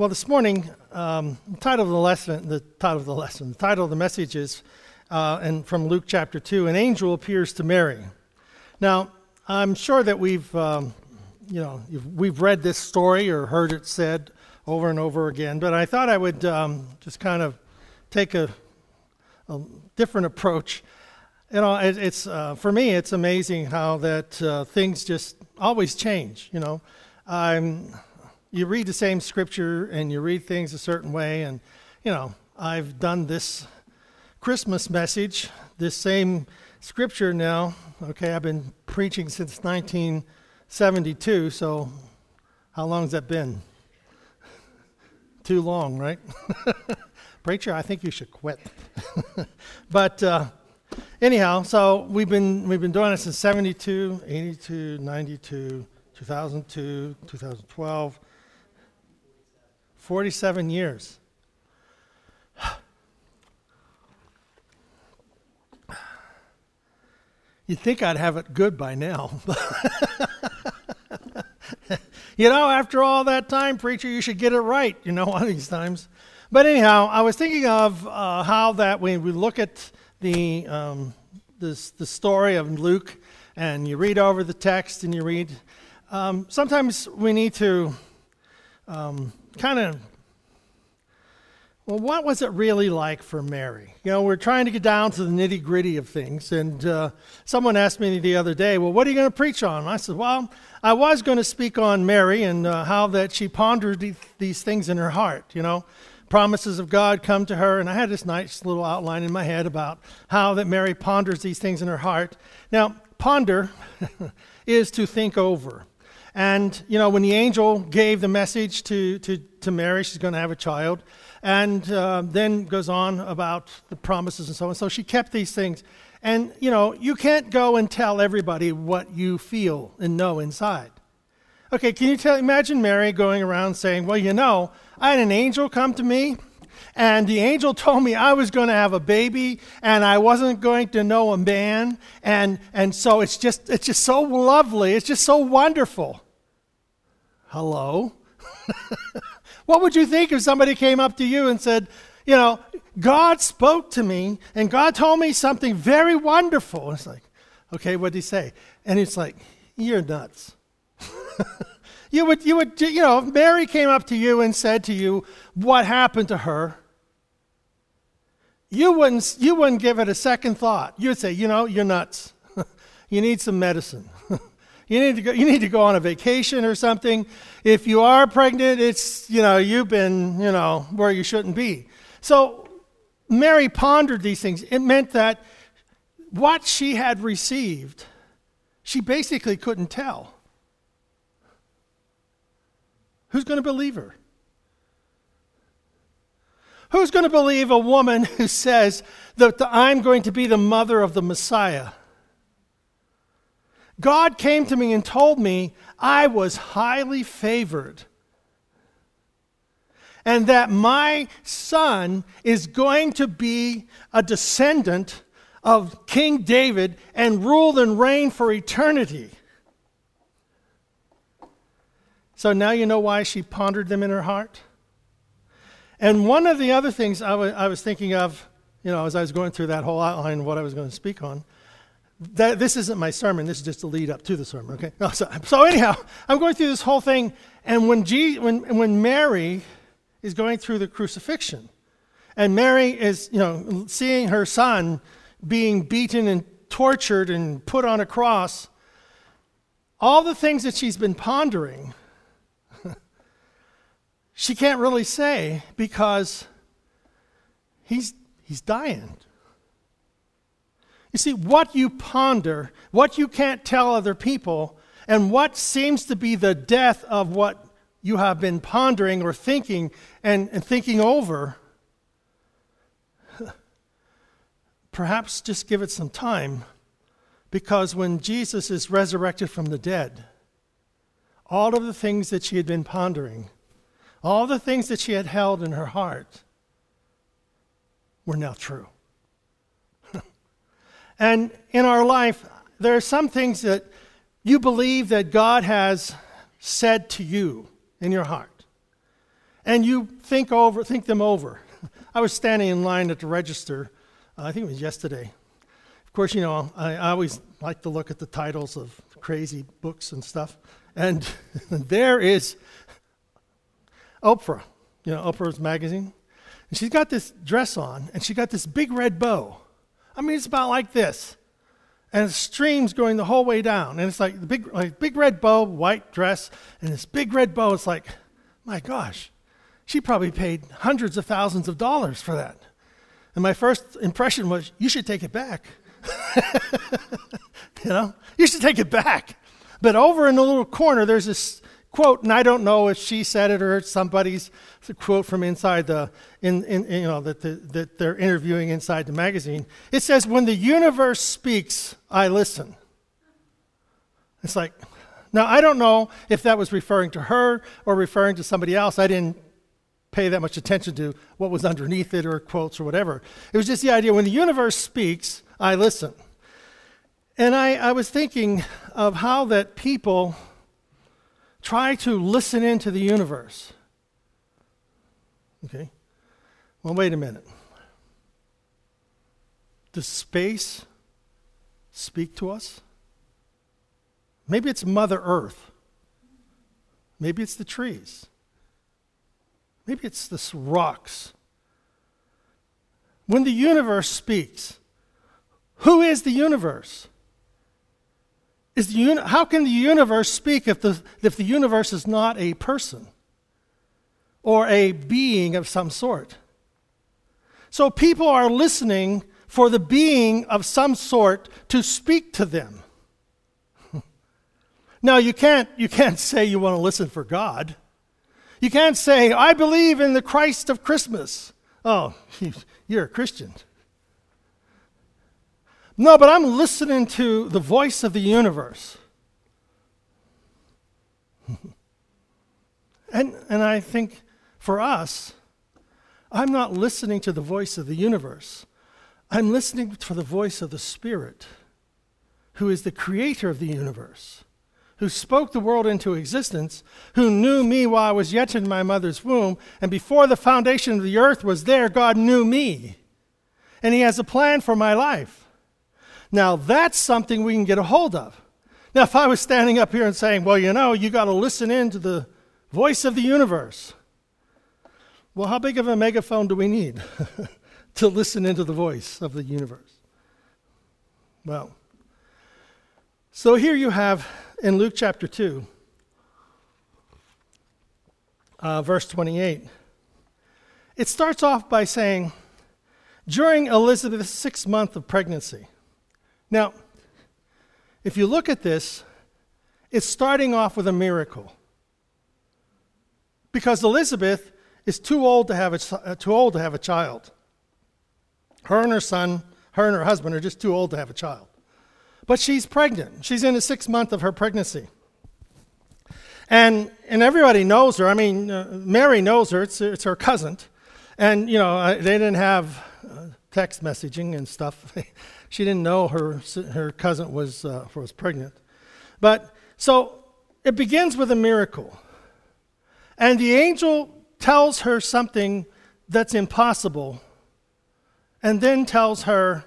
Well, this morning, um, the title of the lesson, the title of the lesson, the title of the message is, uh, and from Luke chapter two, an angel appears to Mary. Now, I'm sure that we've, um, you know, we've read this story or heard it said over and over again, but I thought I would um, just kind of take a, a, different approach. You know, it, it's uh, for me, it's amazing how that uh, things just always change. You know, I'm you read the same scripture and you read things a certain way. And, you know, I've done this Christmas message, this same scripture now. Okay, I've been preaching since 1972. So, how long has that been? Too long, right? Preacher, I think you should quit. but uh, anyhow, so we've been we've been doing it since 72, 82, 92, 2002, 2012. 47 years. You'd think I'd have it good by now. you know, after all that time, preacher, you should get it right, you know, one of these times. But anyhow, I was thinking of uh, how that when we look at the, um, this, the story of Luke and you read over the text and you read, um, sometimes we need to um, kind of, well, what was it really like for Mary? You know, we're trying to get down to the nitty gritty of things. And uh, someone asked me the other day, well, what are you going to preach on? I said, well, I was going to speak on Mary and uh, how that she pondered these things in her heart, you know. Promises of God come to her, and I had this nice little outline in my head about how that Mary ponders these things in her heart. Now, ponder is to think over. And, you know, when the angel gave the message to, to, to Mary, she's going to have a child, and uh, then goes on about the promises and so on. So she kept these things. And, you know, you can't go and tell everybody what you feel and know inside. Okay, can you tell, imagine Mary going around saying, Well, you know, I had an angel come to me, and the angel told me I was going to have a baby, and I wasn't going to know a man, and, and so it's just, it's just so lovely, it's just so wonderful. Hello? what would you think if somebody came up to you and said, You know, God spoke to me and God told me something very wonderful? And It's like, Okay, what did he say? And it's like, You're nuts. you would, you would, you know, if Mary came up to you and said to you what happened to her, you wouldn't, you wouldn't give it a second thought. You'd say, you know, you're nuts. you need some medicine. You need to go, you need to go on a vacation or something. If you are pregnant, it's, you know, you've been, you know, where you shouldn't be. So Mary pondered these things. It meant that what she had received, she basically couldn't tell. Who's going to believe her? Who's going to believe a woman who says that I'm going to be the mother of the Messiah? God came to me and told me I was highly favored and that my son is going to be a descendant of King David and rule and reign for eternity. So now you know why she pondered them in her heart? And one of the other things I, w- I was thinking of, you know, as I was going through that whole outline of what I was going to speak on, that, this isn't my sermon. This is just a lead up to the sermon. Okay. So, so, anyhow, I'm going through this whole thing, and when, when when Mary is going through the crucifixion, and Mary is you know seeing her son being beaten and tortured and put on a cross, all the things that she's been pondering, she can't really say because he's he's dying. You see, what you ponder, what you can't tell other people, and what seems to be the death of what you have been pondering or thinking and, and thinking over, perhaps just give it some time. Because when Jesus is resurrected from the dead, all of the things that she had been pondering, all the things that she had held in her heart, were now true. And in our life, there are some things that you believe that God has said to you in your heart. and you think over, think them over. I was standing in line at the register, uh, I think it was yesterday. Of course, you know, I, I always like to look at the titles of crazy books and stuff. And there is Oprah, you know, Oprah's magazine. And she's got this dress on, and she got this big red bow. I mean, it's about like this. And it streams going the whole way down. And it's like the big, like big red bow, white dress, and this big red bow. It's like, my gosh, she probably paid hundreds of thousands of dollars for that. And my first impression was, you should take it back. you know, you should take it back. But over in the little corner, there's this quote, and I don't know if she said it or somebody's quote from inside the, in, in, you know, that, the, that they're interviewing inside the magazine. It says, When the universe speaks, I listen. It's like, now I don't know if that was referring to her or referring to somebody else. I didn't pay that much attention to what was underneath it or quotes or whatever. It was just the idea when the universe speaks, I listen. And I, I was thinking of how that people try to listen into the universe. Okay? Well, wait a minute. Does space speak to us? Maybe it's Mother Earth. Maybe it's the trees. Maybe it's the rocks. When the universe speaks, who is the universe? Is the uni- how can the universe speak if the, if the universe is not a person or a being of some sort? So people are listening for the being of some sort to speak to them. now you can't you can't say you want to listen for God. You can't say I believe in the Christ of Christmas. Oh, you're a Christian. No, but I'm listening to the voice of the universe. and, and I think for us, I'm not listening to the voice of the universe. I'm listening for the voice of the Spirit, who is the creator of the universe, who spoke the world into existence, who knew me while I was yet in my mother's womb, and before the foundation of the earth was there, God knew me. And He has a plan for my life. Now, that's something we can get a hold of. Now, if I was standing up here and saying, well, you know, you got to listen in to the voice of the universe, well, how big of a megaphone do we need to listen into the voice of the universe? Well, so here you have in Luke chapter 2, uh, verse 28, it starts off by saying, during Elizabeth's sixth month of pregnancy, now, if you look at this, it's starting off with a miracle. Because Elizabeth is too old to have a, uh, too old to have a child. Her and her son, her and her husband are just too old to have a child. But she's pregnant. She's in the sixth month of her pregnancy. And, and everybody knows her. I mean, uh, Mary knows her. It's, it's her cousin. And, you know, they didn't have uh, text messaging and stuff. She didn't know her, her cousin was, uh, was pregnant. But so it begins with a miracle. And the angel tells her something that's impossible, and then tells her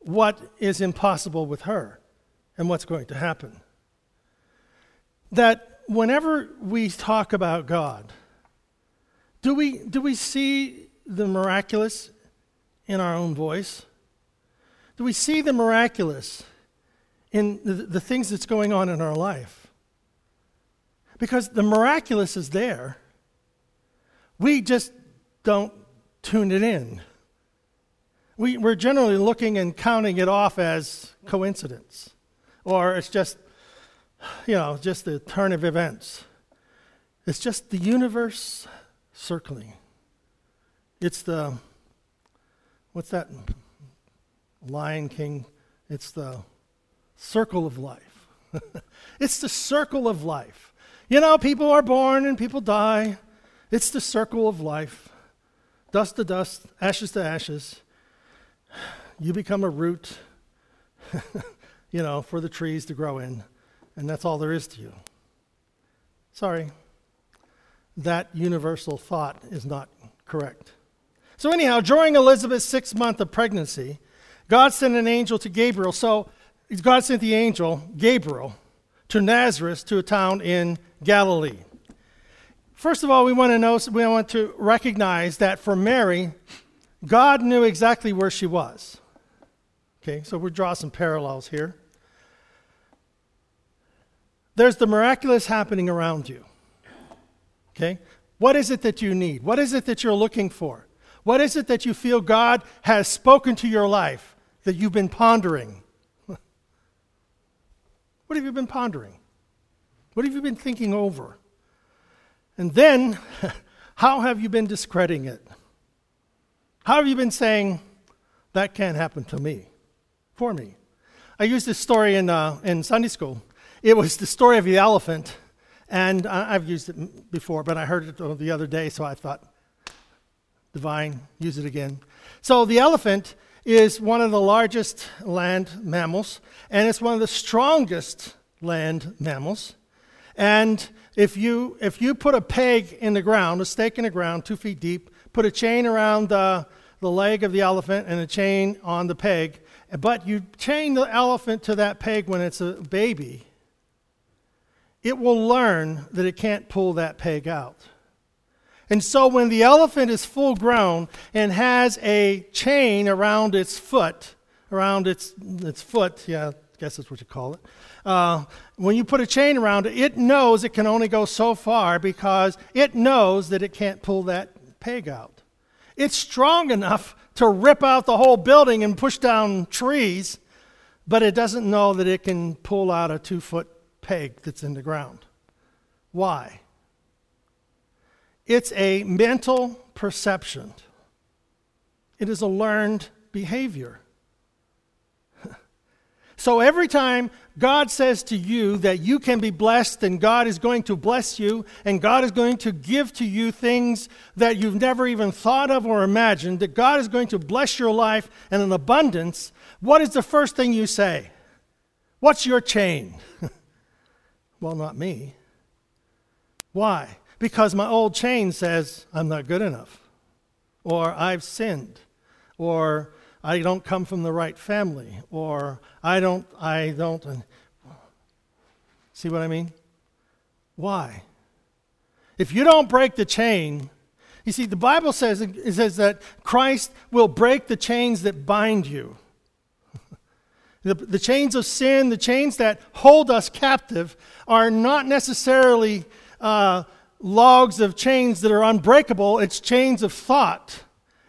what is impossible with her and what's going to happen. That whenever we talk about God, do we, do we see the miraculous in our own voice? Do we see the miraculous in the, the things that's going on in our life? Because the miraculous is there. We just don't tune it in. We, we're generally looking and counting it off as coincidence, or it's just, you know, just the turn of events. It's just the universe circling. It's the, what's that Lion King. It's the circle of life. it's the circle of life. You know, people are born and people die. It's the circle of life. Dust to dust, ashes to ashes. You become a root, you know, for the trees to grow in. And that's all there is to you. Sorry. that universal thought is not correct. So, anyhow, during Elizabeth's sixth month of pregnancy, God sent an angel to Gabriel. So, God sent the angel, Gabriel, to Nazareth, to a town in Galilee. First of all, we want to know, we want to recognize that for Mary, God knew exactly where she was. Okay, so we'll draw some parallels here. There's the miraculous happening around you. Okay? What is it that you need? What is it that you're looking for? What is it that you feel God has spoken to your life that you've been pondering? what have you been pondering? What have you been thinking over? And then, how have you been discrediting it? How have you been saying, that can't happen to me, for me? I used this story in, uh, in Sunday school. It was the story of the elephant, and I've used it before, but I heard it the other day, so I thought, divine, use it again. So the elephant is one of the largest land mammals, and it's one of the strongest land mammals. And if you, if you put a peg in the ground, a stake in the ground, two feet deep, put a chain around the, the leg of the elephant and a chain on the peg, but you chain the elephant to that peg when it's a baby, it will learn that it can't pull that peg out. And so when the elephant is full grown and has a chain around its foot, around its, its foot, yeah, I guess that's what you call it, uh, when you put a chain around it, it knows it can only go so far because it knows that it can't pull that peg out. It's strong enough to rip out the whole building and push down trees, but it doesn't know that it can pull out a two foot peg that's in the ground. Why? It's a mental perception, it is a learned behavior. so every time God says to you that you can be blessed and God is going to bless you and God is going to give to you things that you've never even thought of or imagined, that God is going to bless your life in an abundance, what is the first thing you say? What's your chain? well, not me. Why? Because my old chain says I'm not good enough, or I've sinned, or I don't come from the right family, or I don't, I don't. See what I mean? Why? If you don't break the chain, you see, the Bible says, it says that Christ will break the chains that bind you. the, the chains of sin, the chains that hold us captive, are not necessarily uh, logs of chains that are unbreakable, it's chains of thought.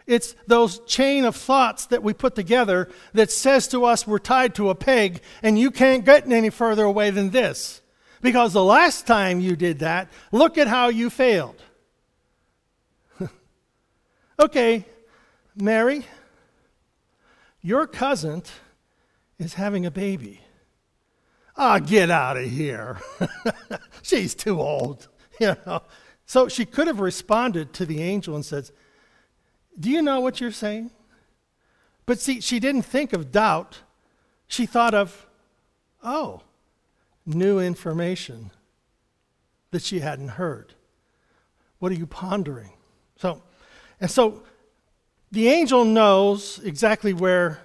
It's those chain of thoughts that we put together that says to us we're tied to a peg and you can't get any further away than this. Because the last time you did that, look at how you failed. okay, Mary, your cousin is having a baby. Ah, oh, get out of here. She's too old. You know. So she could have responded to the angel and said, do you know what you're saying? But see, she didn't think of doubt. She thought of, oh, new information that she hadn't heard. What are you pondering? So, and so the angel knows exactly where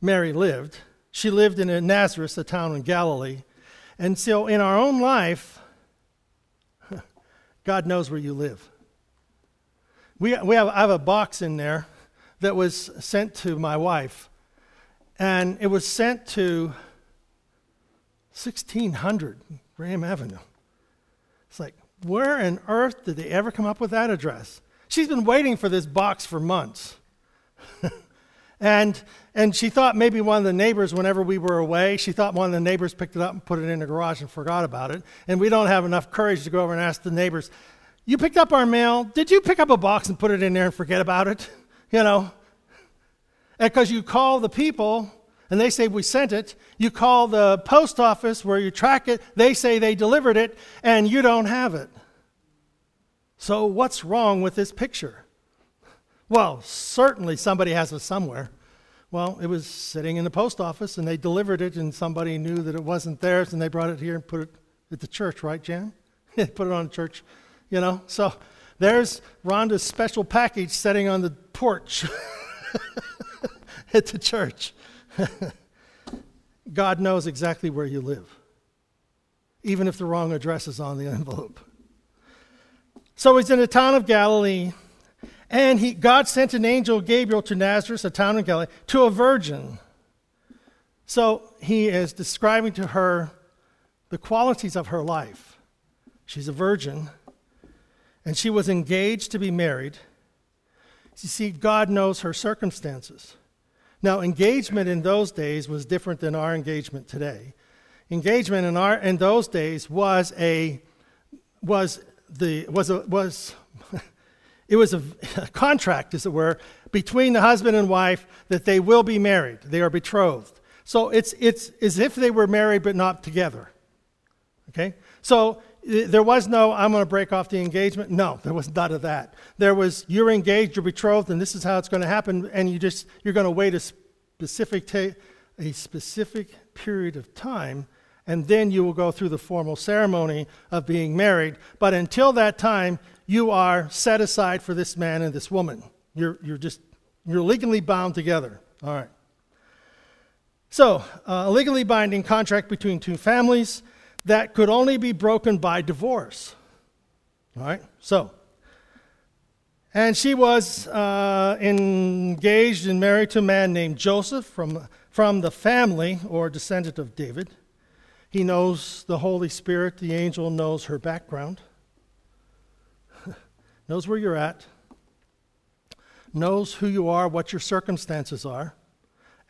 Mary lived. She lived in Nazareth, a town in Galilee. And so in our own life, God knows where you live. We, we have, I have a box in there that was sent to my wife, and it was sent to 1600 Graham Avenue. It's like, where on earth did they ever come up with that address? She's been waiting for this box for months. and, and she thought maybe one of the neighbors, whenever we were away, she thought one of the neighbors picked it up and put it in the garage and forgot about it. And we don't have enough courage to go over and ask the neighbors, you picked up our mail. Did you pick up a box and put it in there and forget about it? You know? Because you call the people and they say we sent it. You call the post office where you track it. They say they delivered it and you don't have it. So, what's wrong with this picture? Well, certainly somebody has it somewhere. Well, it was sitting in the post office and they delivered it and somebody knew that it wasn't theirs and they brought it here and put it at the church, right, Jan? they put it on the church You know, so there's Rhonda's special package sitting on the porch at the church. God knows exactly where you live, even if the wrong address is on the envelope. So he's in the town of Galilee, and he, God sent an angel, Gabriel, to Nazareth, a town in Galilee, to a virgin. So he is describing to her the qualities of her life. She's a virgin, and she was engaged to be married. You see, God knows her circumstances. Now, engagement in those days was different than our engagement today. Engagement in, our, in those days was a was the was a was it was a, a contract, as it were, between the husband and wife that they will be married. They are betrothed. So it's it's as if they were married but not together. Okay? So there was no, I'm going to break off the engagement. No, there was none of that. There was, you're engaged, you're betrothed, and this is how it's going to happen, and you just, you're going to wait a specific, ta- a specific period of time, and then you will go through the formal ceremony of being married. But until that time, you are set aside for this man and this woman. You're, you're just, you're legally bound together. All right. So, uh, a legally binding contract between two families that could only be broken by divorce. All right? So, and she was uh, engaged and married to a man named Joseph from, from the family or descendant of David. He knows the Holy Spirit, the angel knows her background, knows where you're at, knows who you are, what your circumstances are,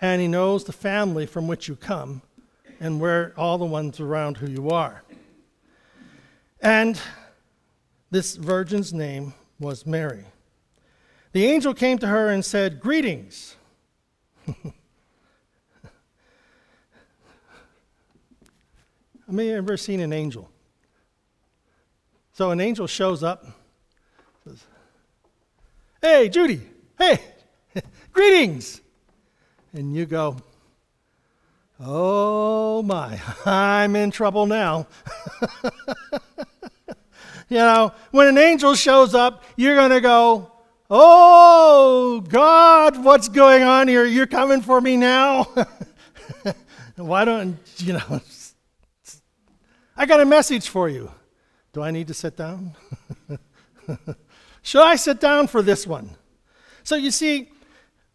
and he knows the family from which you come and where all the ones around who you are. And this virgin's name was Mary. The angel came to her and said, Greetings. I mean, ever seen an angel? So an angel shows up, Hey, Judy, hey, greetings. And you go, Oh my, I'm in trouble now. you know, when an angel shows up, you're going to go, Oh God, what's going on here? You're coming for me now? Why don't, you know, I got a message for you. Do I need to sit down? Should I sit down for this one? So you see,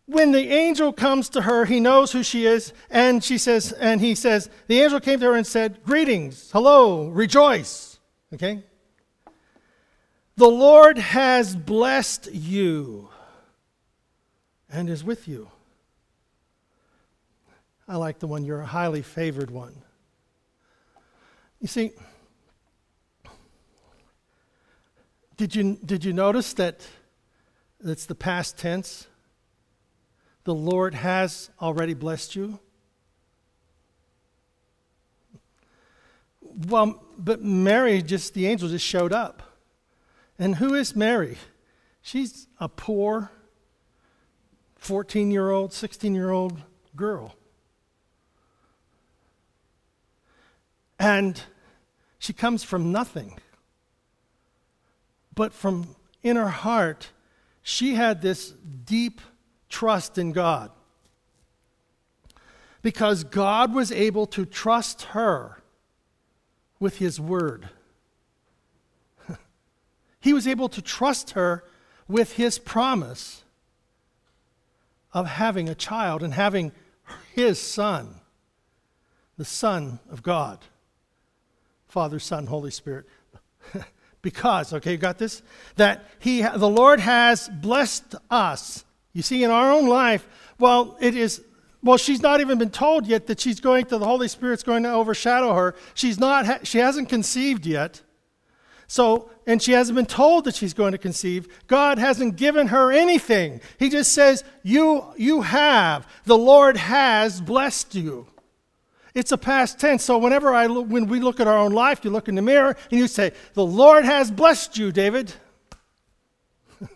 when the angel comes to her, he knows who she is, and she says, and he says, the angel came to her and said, Greetings, hello, rejoice. Okay? The Lord has blessed you and is with you. I like the one, you're a highly favored one. You see, did you, did you notice that it's the past tense? the Lord has already blessed you? Well, but Mary, just the angel just showed up. And who is Mary? She's a poor 14 year old, 16 year old girl. And she comes from nothing. But from in her heart, she had this deep trust in God. Because God was able to trust her with His Word. he was able to trust her with His promise of having a child and having His Son, the Son of God. Father, Son, Holy Spirit. because, okay, you got this? That he, the Lord has blessed us you see, in our own life, well, it is, well, she's not even been told yet that she's going to, the Holy Spirit's going to overshadow her. She's not, she hasn't conceived yet. So, and she hasn't been told that she's going to conceive. God hasn't given her anything. He just says, You, you have. The Lord has blessed you. It's a past tense. So whenever I look, when we look at our own life, you look in the mirror and you say, The Lord has blessed you, David.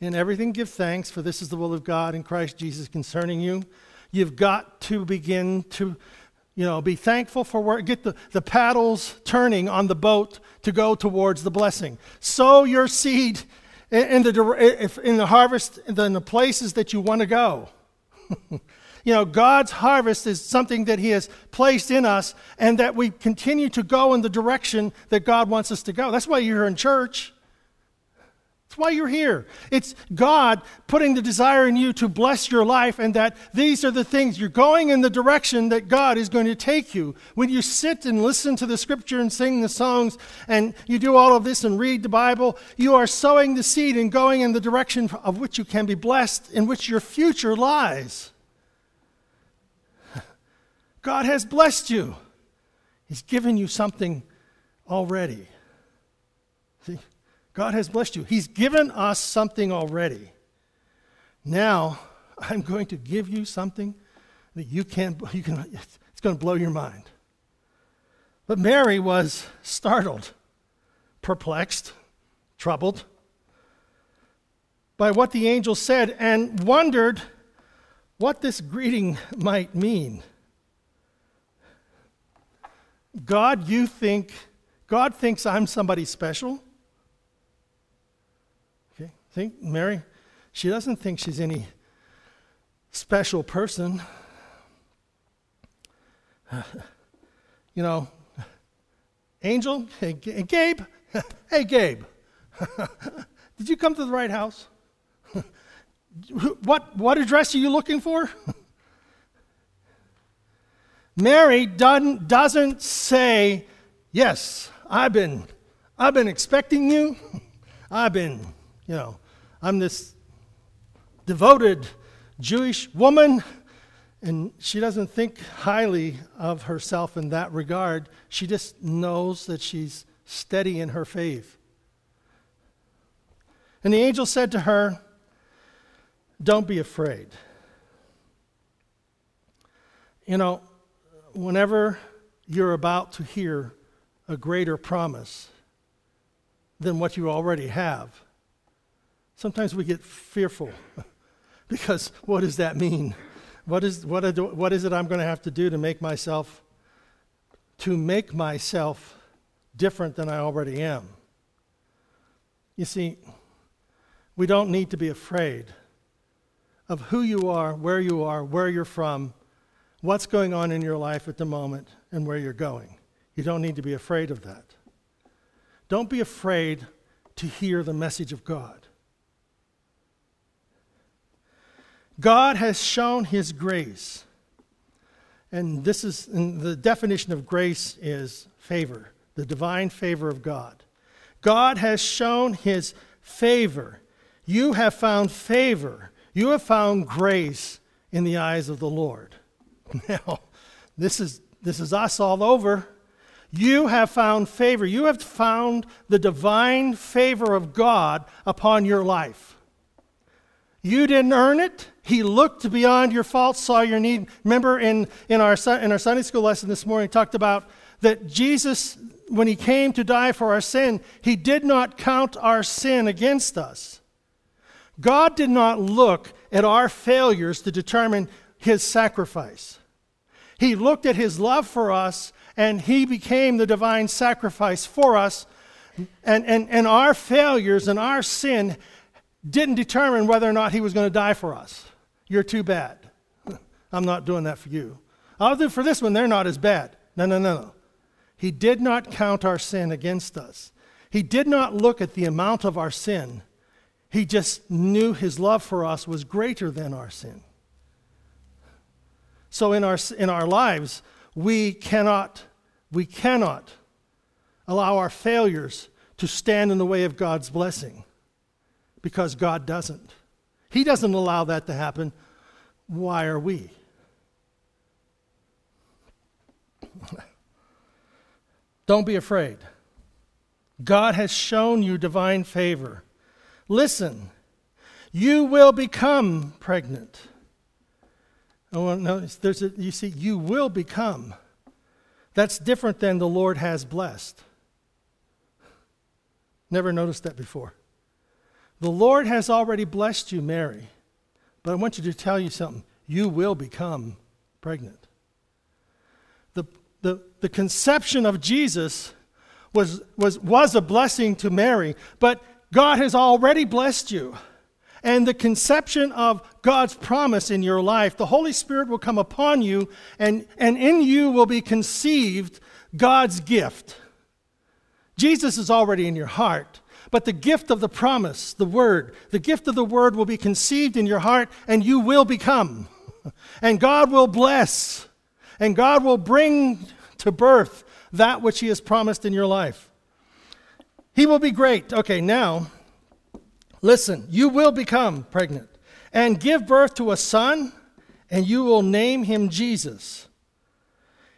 In everything, give thanks, for this is the will of God in Christ Jesus concerning you. You've got to begin to, You know, be thankful for where, get the, the paddles turning on the boat to go towards the blessing. Sow your seed in the, in the harvest, in the places that you want to go. you know, God's harvest is something that He has placed in us and that we continue to go in the direction that God wants us to go. That's why you're in church. That's why you're here. It's God putting the desire in you to bless your life, and that these are the things you're going in the direction that God is going to take you. When you sit and listen to the scripture and sing the songs, and you do all of this and read the Bible, you are sowing the seed and going in the direction of which you can be blessed, in which your future lies. God has blessed you, He's given you something already. See? God has blessed you. He's given us something already. Now, I'm going to give you something that you can't, you can it's going to blow your mind. But Mary was startled, perplexed, troubled by what the angel said and wondered what this greeting might mean. God, you think, God thinks I'm somebody special? Okay, think Mary, she doesn't think she's any special person. you know, Angel, hey, Gabe, hey, Gabe, did you come to the right house? what, what address are you looking for? Mary doesn't, doesn't say, Yes, I've been, I've been expecting you. I've been, you know, I'm this devoted Jewish woman, and she doesn't think highly of herself in that regard. She just knows that she's steady in her faith. And the angel said to her, Don't be afraid. You know, whenever you're about to hear a greater promise than what you already have, Sometimes we get fearful because what does that mean? What is, what, do, what is it I'm going to have to do to make myself to make myself different than I already am? You see, we don't need to be afraid of who you are, where you are, where you're from, what's going on in your life at the moment, and where you're going. You don't need to be afraid of that. Don't be afraid to hear the message of God. God has shown his grace. And this is and the definition of grace is favor, the divine favor of God. God has shown his favor. You have found favor. You have found grace in the eyes of the Lord. Now, this is this is us all over. You have found favor. You have found the divine favor of God upon your life. You didn't earn it. He looked beyond your faults, saw your need. Remember in, in, our, in our Sunday school lesson this morning, talked about that Jesus, when he came to die for our sin, he did not count our sin against us. God did not look at our failures to determine his sacrifice. He looked at his love for us and he became the divine sacrifice for us. And, and, and our failures and our sin didn't determine whether or not he was going to die for us. You're too bad. I'm not doing that for you. I'll do for this one, they're not as bad. No, no, no, no. He did not count our sin against us. He did not look at the amount of our sin. He just knew his love for us was greater than our sin. So in our, in our lives, we cannot, we cannot allow our failures to stand in the way of God's blessing because God doesn't. He doesn't allow that to happen. Why are we? Don't be afraid. God has shown you divine favor. Listen, you will become pregnant. Oh, no, there's a, you see, you will become. That's different than the Lord has blessed. Never noticed that before. The Lord has already blessed you, Mary, but I want you to tell you something. You will become pregnant. the, the, the conception of Jesus was, was, was a blessing to Mary, but God has already blessed you. And the conception of God's promise in your life, the Holy Spirit will come upon you, and, and in you will be conceived God's gift. Jesus is already in your heart, but the gift of the promise, the word, the gift of the word will be conceived in your heart, and you will become. And God will bless, and God will bring to birth that which He has promised in your life. He will be great. Okay, now, listen, you will become pregnant and give birth to a son, and you will name him Jesus.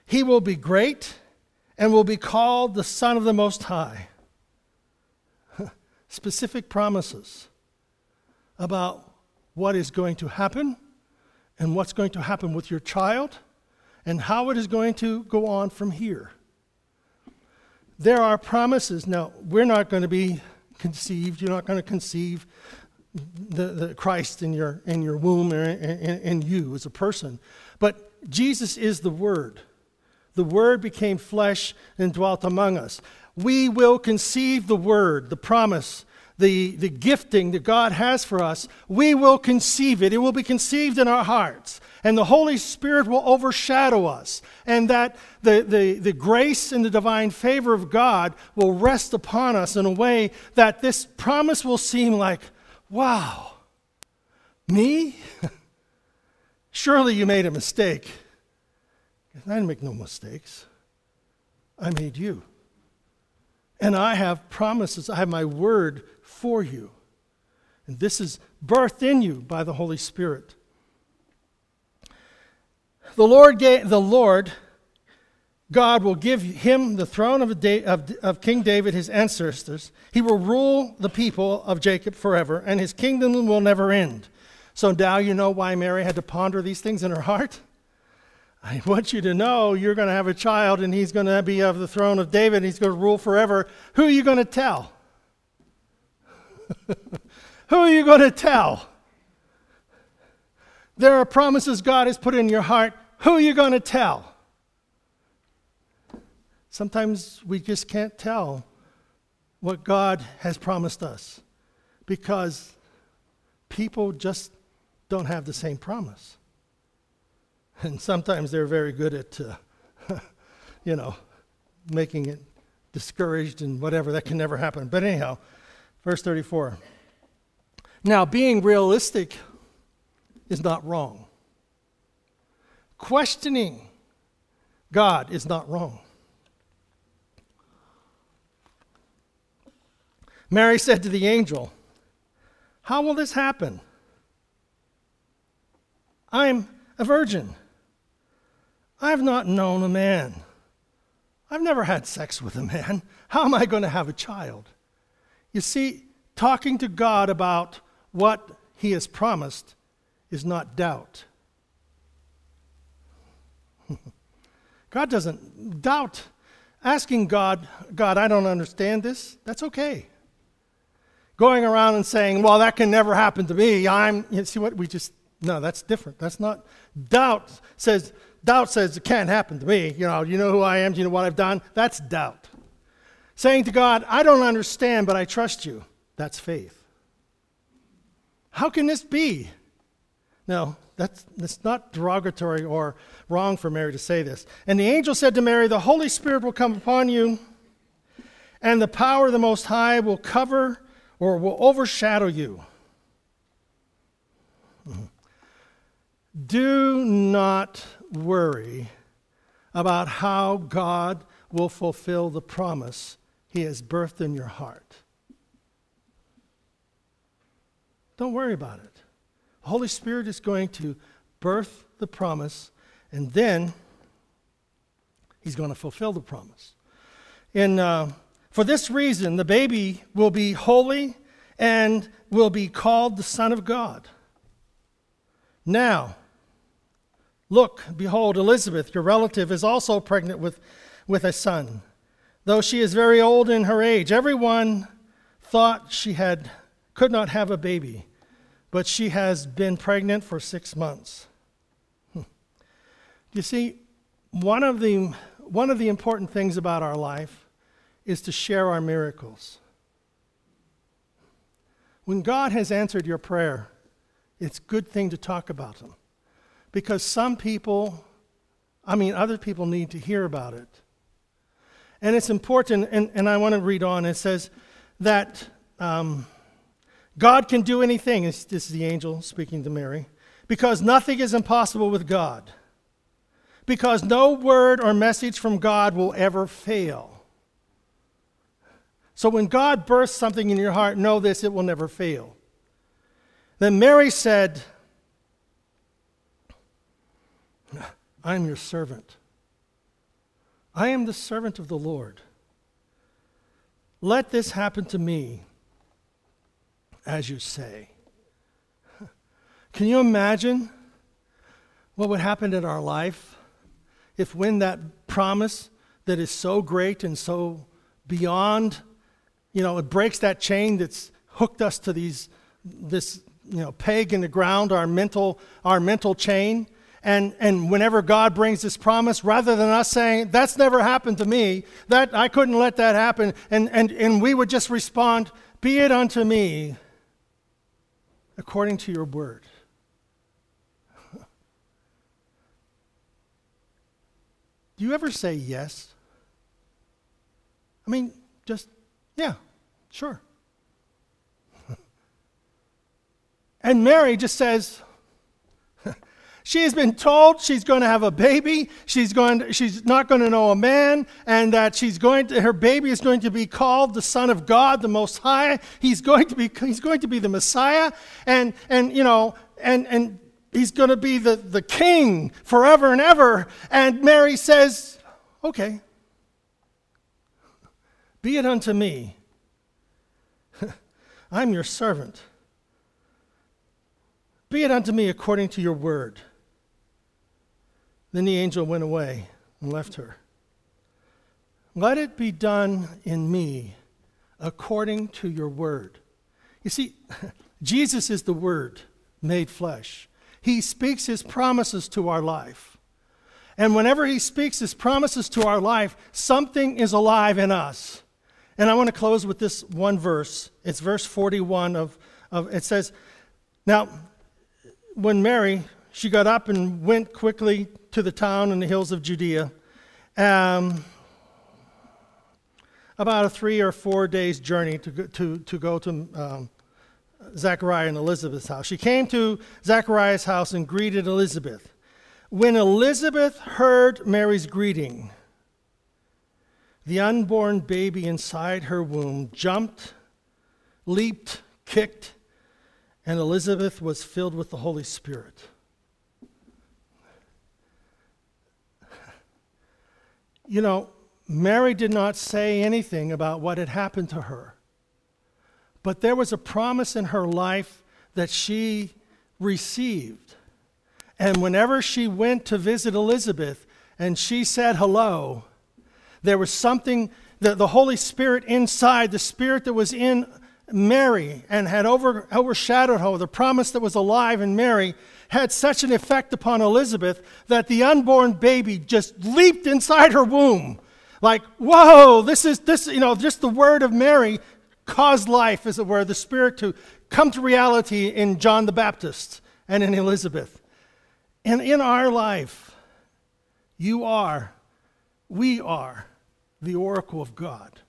He will be great and will be called the Son of the Most High. Specific promises about what is going to happen and what's going to happen with your child and how it is going to go on from here. There are promises. Now, we're not going to be conceived, you're not going to conceive the, the Christ in your, in your womb in, in, in you as a person. But Jesus is the Word. The Word became flesh and dwelt among us. We will conceive the Word, the promise, the, the gifting that God has for us. We will conceive it. It will be conceived in our hearts. And the Holy Spirit will overshadow us. And that the, the, the grace and the divine favor of God will rest upon us in a way that this promise will seem like, wow, me? Surely you made a mistake. I didn't make no mistakes. I made you. And I have promises, I have my word for you. And this is birthed in you by the Holy Spirit. The Lord, gave, the Lord God will give him the throne of, of, of King David, his ancestors. He will rule the people of Jacob forever, and his kingdom will never end. So now you know why Mary had to ponder these things in her heart? I want you to know you're going to have a child and he's going to be of the throne of David and he's going to rule forever. Who are you going to tell? Who are you going to tell? There are promises God has put in your heart. Who are you going to tell? Sometimes we just can't tell what God has promised us because people just don't have the same promise. And sometimes they're very good at, uh, you know, making it discouraged and whatever. That can never happen. But anyhow, verse 34. Now, being realistic is not wrong. Questioning God is not wrong. Mary said to the angel, How will this happen? I'm a virgin. I've not known a man. I've never had sex with a man. How am I going to have a child? You see, talking to God about what He has promised is not doubt. God doesn't doubt. Asking God, God, I don't understand this, that's okay. Going around and saying, well, that can never happen to me, I'm, you see what, we just, no, that's different. That's not, doubt says, doubt says it can't happen to me. You know, you know who I am, you know what I've done? That's doubt. Saying to God, I don't understand, but I trust you, that's faith. How can this be? No, that's, that's not derogatory or wrong for Mary to say this. And the angel said to Mary, The Holy Spirit will come upon you, and the power of the Most High will cover or will overshadow you. Do not worry about how God will fulfill the promise He has birthed in your heart. Don't worry about it. The Holy Spirit is going to birth the promise, and then He's going to fulfill the promise. And uh, for this reason, the baby will be holy and will be called the Son of God. Now, look, behold, Elizabeth, your relative, is also pregnant with, with a son. Though she is very old in her age, everyone thought she had, could not have a baby but she has been pregnant for six months. Hmm. You see, one of the one of the important things about our life is to share our miracles. When God has answered your prayer, it's a good thing to talk about them. Because some people, I mean, other people need to hear about it. And it's important, and, and I want to read on. It says that um, God can do anything. This is the angel speaking to Mary. Because nothing is impossible with God. Because no word or message from God will ever fail. So when God bursts something in your heart, know this, it will never fail. Then Mary said, I am your servant. I am the servant of the Lord. Let this happen to me as you say. Can you imagine what would happen in our life if, when that promise that is so great and so beyond, you know, it breaks that chain that's hooked us to these, this, you know, peg in the ground, our mental, our mental chain, and, and whenever God brings this promise, rather than us saying, That's never happened to me, that I couldn't let that happen, and, and, and we would just respond, Be it unto me according to your word. Do you ever say yes? I mean, just, yeah, sure. and Mary just says, she has been told she's going to have a baby. She's, going to, she's not going to know a man, and that she's going to, her baby is going to be called the Son of God, the Most High. He's going to be, he's going to be the Messiah, and, and you know, and, and he's going to be the, the king forever and ever. And Mary says, Okay, be it unto me. I'm your servant. Be it unto me according to your word. Then the angel went away and left her. Let it be done in me according to your word. You see, Jesus is the word made flesh. He speaks his promises to our life. And whenever he speaks his promises to our life, something is alive in us. And I want to close with this one verse. It's verse 41 of, of it says, Now, when Mary, she got up and went quickly to the town in the hills of Judea. Um, about a three or four days journey to to, to, go to um, Zachariah and Elizabeth's house. She came to Zachariah's house and greeted Elizabeth. When Elizabeth heard Mary's greeting, the unborn baby inside her womb jumped, leaped, kicked, and Elizabeth was filled with the Holy Spirit. You know, Mary did not say anything about what had happened to her. But there was a promise in her life that she received. And whenever she went to visit Elizabeth and she said hello, there was something that the Holy Spirit inside, the Spirit that was in Mary and had over, overshadowed her, the promise that was alive in Mary, had such an effect upon Elizabeth that the unborn baby just leaped inside her womb. Like, whoa, this is this, you know, just the word of Mary caused life, as it were, the Spirit to come to reality in John the Baptist and in Elizabeth. And in our life, you are, we are the oracle of God.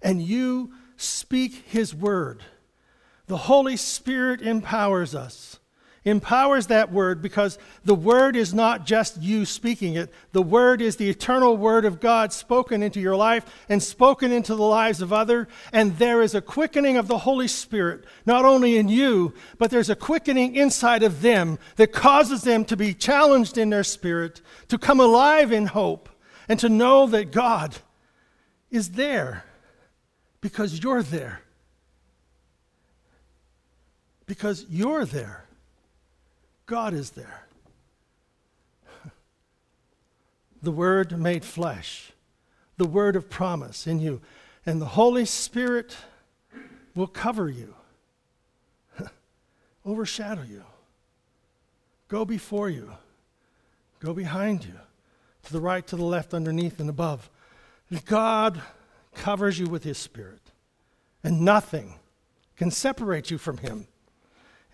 And you speak His word. The Holy Spirit empowers us. Empowers that word because the word is not just you speaking it. The word is the eternal word of God spoken into your life and spoken into the lives of others. And there is a quickening of the Holy Spirit, not only in you, but there's a quickening inside of them that causes them to be challenged in their spirit, to come alive in hope, and to know that God is there because you're there because you're there. God is there. the Word made flesh, the Word of promise in you. And the Holy Spirit will cover you, overshadow you, go before you, go behind you, to the right, to the left, underneath, and above. God covers you with His Spirit, and nothing can separate you from Him.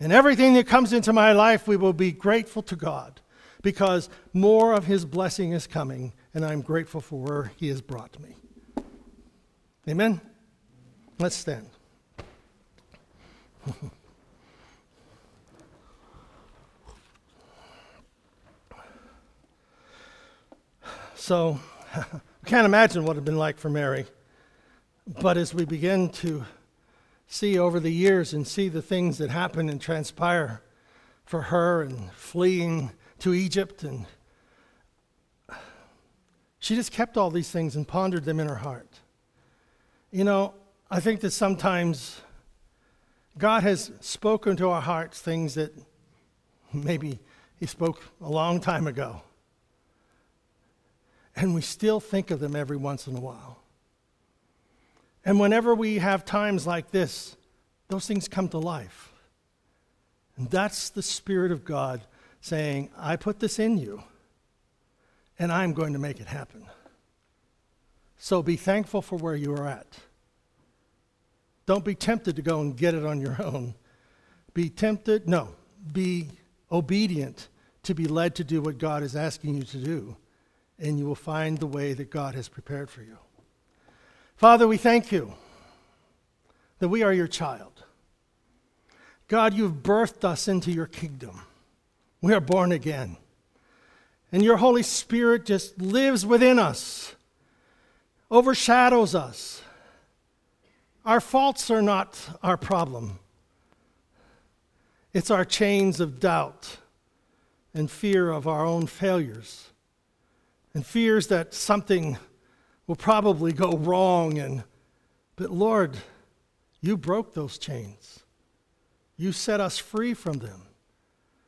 And everything that comes into my life, we will be grateful to God because more of His blessing is coming, and I'm grateful for where He has brought me. Amen? Let's stand. so, I can't imagine what it would have been like for Mary. But as we begin to see over the years and see the things that happen and transpire for her and fleeing to Egypt and she just kept all these things and pondered them in her heart. You know, I think that sometimes God has spoken to our hearts things that maybe He spoke a long time ago. And we still think of them every once in a while. And whenever we have times like this, those things come to life. And that's the Spirit of God saying, I put this in you, and I'm going to make it happen. So be thankful for where you are at. Don't be tempted to go and get it on your own. Be tempted, no, be obedient to be led to do what God is asking you to do, and you will find the way that God has prepared for you. Father, we thank you that we are your child. God, you've birthed us into your kingdom. We are born again. And your Holy Spirit just lives within us, overshadows us. Our faults are not our problem, it's our chains of doubt and fear of our own failures, and fears that something will probably go wrong. And, but Lord, you broke those chains. You set us free from them.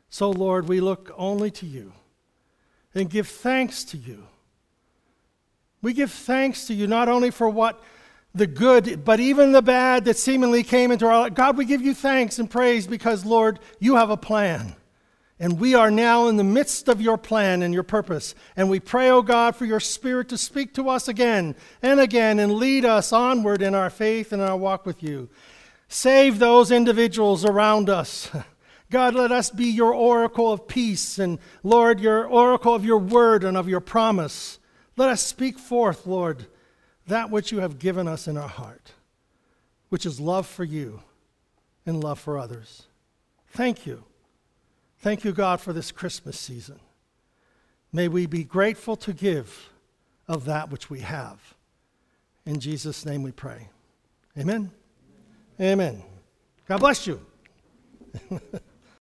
So, Lord, we look only to you and give thanks to you. We give thanks to you not only for what the good, but even the bad that seemingly came into our life. God, we give you thanks and praise because, Lord, you have a plan. And we are now in the midst of your plan and your purpose. And we pray, O oh God, for your Spirit to speak to us again and again and lead us onward in our faith and our walk with you. Save those individuals around us. God, let us be your oracle of peace and, Lord, your oracle of your word and of your promise. Let us speak forth, Lord, that which you have given us in our heart, which is love for you and love for others. Thank you. Thank you, God, for this Christmas season. May we be grateful to give of that which we have. In Jesus' name we pray. Amen. Amen. God bless you.